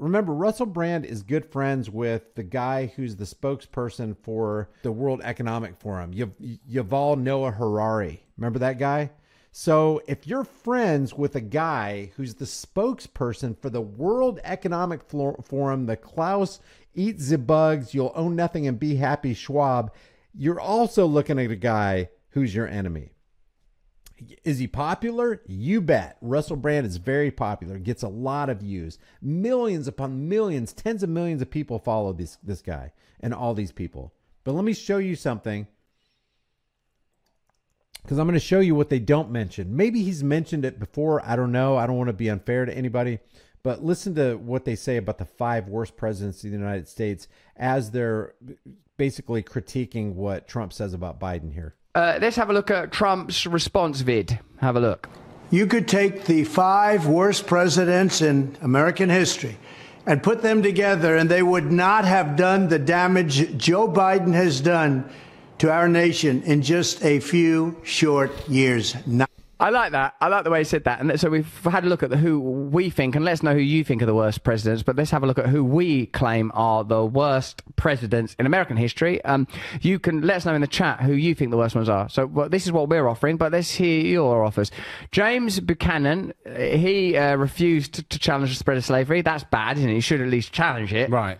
remember, Russell Brand is good friends with the guy who's the spokesperson for the World Economic Forum, y- Yuval Noah Harari. Remember that guy? So if you're friends with a guy who's the spokesperson for the World Economic Forum, the Klaus Eat the Bugs, You'll Own Nothing and Be Happy Schwab, you're also looking at a guy who's your enemy. Is he popular? You bet. Russell Brand is very popular, gets a lot of views. Millions upon millions, tens of millions of people follow this this guy and all these people. But let me show you something because I'm going to show you what they don't mention. Maybe he's mentioned it before. I don't know. I don't want to be unfair to anybody. But listen to what they say about the five worst presidents of the United States as they're basically critiquing what Trump says about Biden here. Uh, let's have a look at Trump's response vid. Have a look. You could take the five worst presidents in American history and put them together, and they would not have done the damage Joe Biden has done to our nation in just a few short years. I like that. I like the way he said that. And so we've had a look at the, who we think, and let's know who you think are the worst presidents. But let's have a look at who we claim are the worst presidents in American history. Um, you can let us know in the chat who you think the worst ones are. So well, this is what we're offering, but let's hear your offers. James Buchanan, he uh, refused to, to, challenge the spread of slavery. That's bad, isn't it? He should at least challenge it. Right.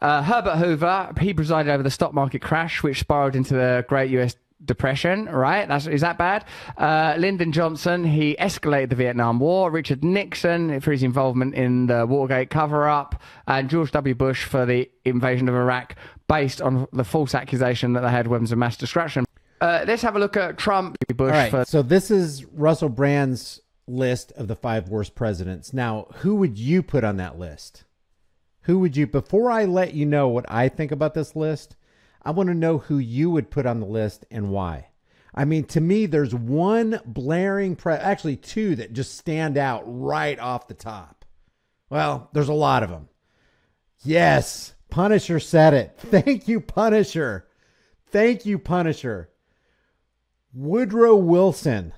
Uh, Herbert Hoover, he presided over the stock market crash, which spiraled into the Great U.S depression, right? That's, is that bad? Uh, Lyndon Johnson, he escalated the Vietnam War. Richard Nixon for his involvement in the Watergate cover up. And George W. Bush for the invasion of Iraq based on the false accusation that they had weapons of mass destruction. Uh, let's have a look at Trump. Bush. All right. For- so this is Russell Brand's list of the five worst presidents. Now, who would you put on that list? Who would you, before I let you know what I think about this list, I want to know who you would put on the list and why. I mean, to me, there's one blaring, pre- actually, two that just stand out right off the top. Well, there's a lot of them. Yes, Punisher said it. Thank you, Punisher. Thank you, Punisher. Woodrow Wilson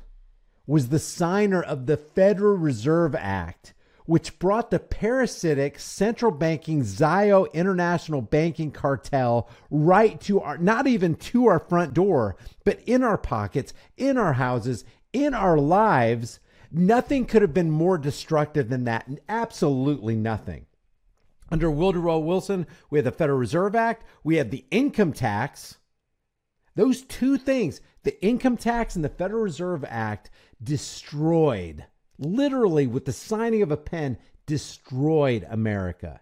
was the signer of the Federal Reserve Act, which brought the parasitic central banking Zio International Banking Cartel right to our, not even to our front door, but in our pockets, in our houses, in our lives. Nothing could have been more destructive than that. Absolutely nothing. Under Woodrow Wilson, we had the Federal Reserve Act, we had the income tax. Those two things, the income tax and the Federal Reserve Act, destroyed literally with the signing of a pen, destroyed America.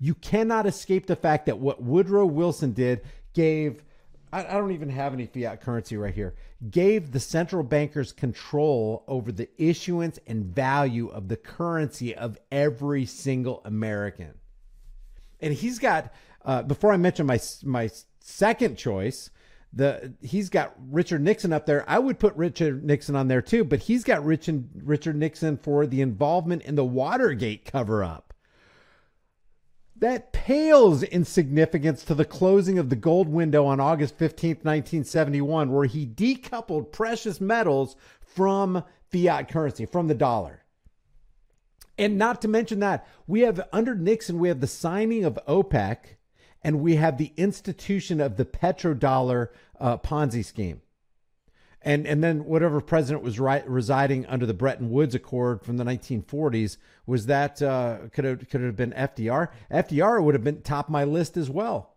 You cannot escape the fact that what Woodrow Wilson did gave, I, I don't even have any fiat currency right here, gave the central bankers control over the issuance and value of the currency of every single American. And he's got, uh, before I mention my, my second choice, the he's got Richard Nixon up there. I would put Richard Nixon on there too, but he's got Richard Richard Nixon for the involvement in the Watergate cover up. That pales in significance to the closing of the gold window on August 15th, 1971, where he decoupled precious metals from fiat currency, from the dollar. And not to mention that, we have under Nixon, we have the signing of OPEC and we have the institution of the petrodollar uh, Ponzi scheme. And, and then whatever president was right, residing under the Bretton Woods Accord from the 1940s was that uh, could have could have been FDR. FDR would have been top my list as well.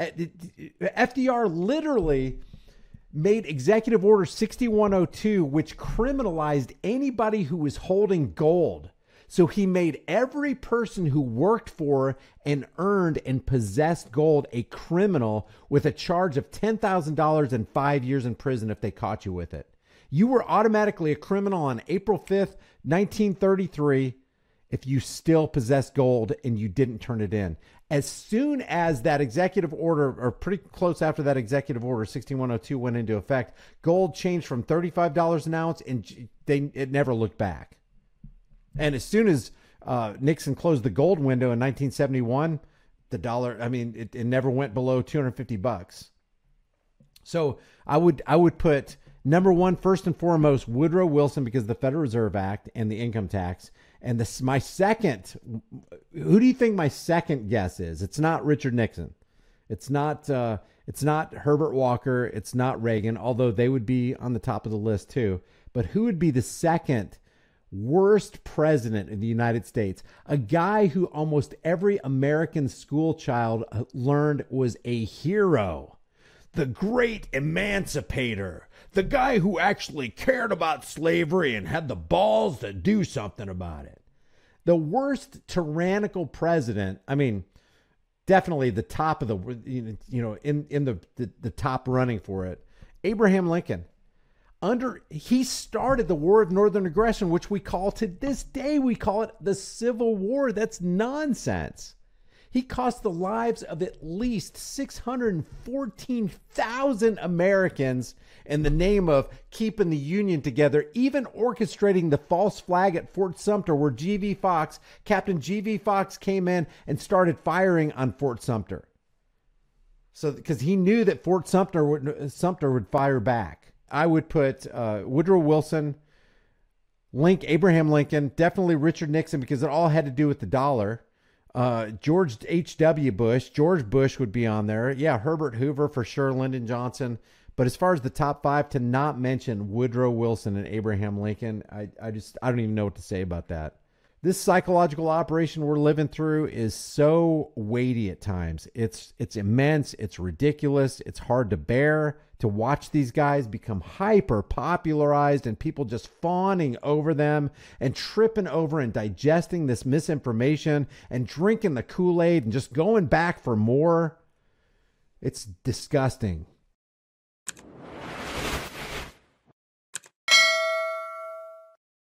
FDR literally made Executive Order 6102, which criminalized anybody who was holding gold so he made every person who worked for and earned and possessed gold a criminal with a charge of $10,000 and five years in prison if they caught you with it. You were automatically a criminal on April 5th, 1933, if you still possessed gold and you didn't turn it in. As soon as that executive order, or pretty close after that executive order, 6102 went into effect, gold changed from $35 an ounce and they, it never looked back. And as soon as uh, Nixon closed the gold window in 1971, the dollar, I mean, it, it never went below 250 bucks. So I would I would put number one first and foremost Woodrow Wilson because the Federal Reserve Act and the income tax, And this my second. Who do you think my second guess is? It's not Richard Nixon. It's not. Uh, it's not Herbert Walker. It's not Reagan. Although they would be on the top of the list too. But who would be the second worst president in the United States? A guy who almost every American school child learned was a hero the great emancipator, the guy who actually cared about slavery and had the balls to do something about it. The worst tyrannical president, I mean, definitely the top of the, you know, in, in the, the, the top running for it, Abraham Lincoln. Under he started the war of northern aggression, which we call to this day we call it the Civil War. That's nonsense. He cost the lives of at least 614,000 Americans in the name of keeping the Union together, even orchestrating the false flag at Fort Sumter, where G.V. Fox, Captain G.V. Fox, came in and started firing on Fort Sumter. So, because he knew that Fort Sumter would, Sumter would fire back. I would put uh, Woodrow Wilson, Link, Abraham Lincoln, definitely Richard Nixon, because it all had to do with the dollar. Uh, George H.W. Bush, George Bush would be on there. Yeah, Herbert Hoover for sure, Lyndon Johnson. But as far as the top five, to not mention Woodrow Wilson and Abraham Lincoln, I, I just I don't even know what to say about that. This psychological operation we're living through is so weighty at times. It's it's immense, it's ridiculous, it's hard to bear to watch these guys become hyper popularized and people just fawning over them and tripping over and digesting this misinformation and drinking the Kool Aid and just going back for more. It's disgusting.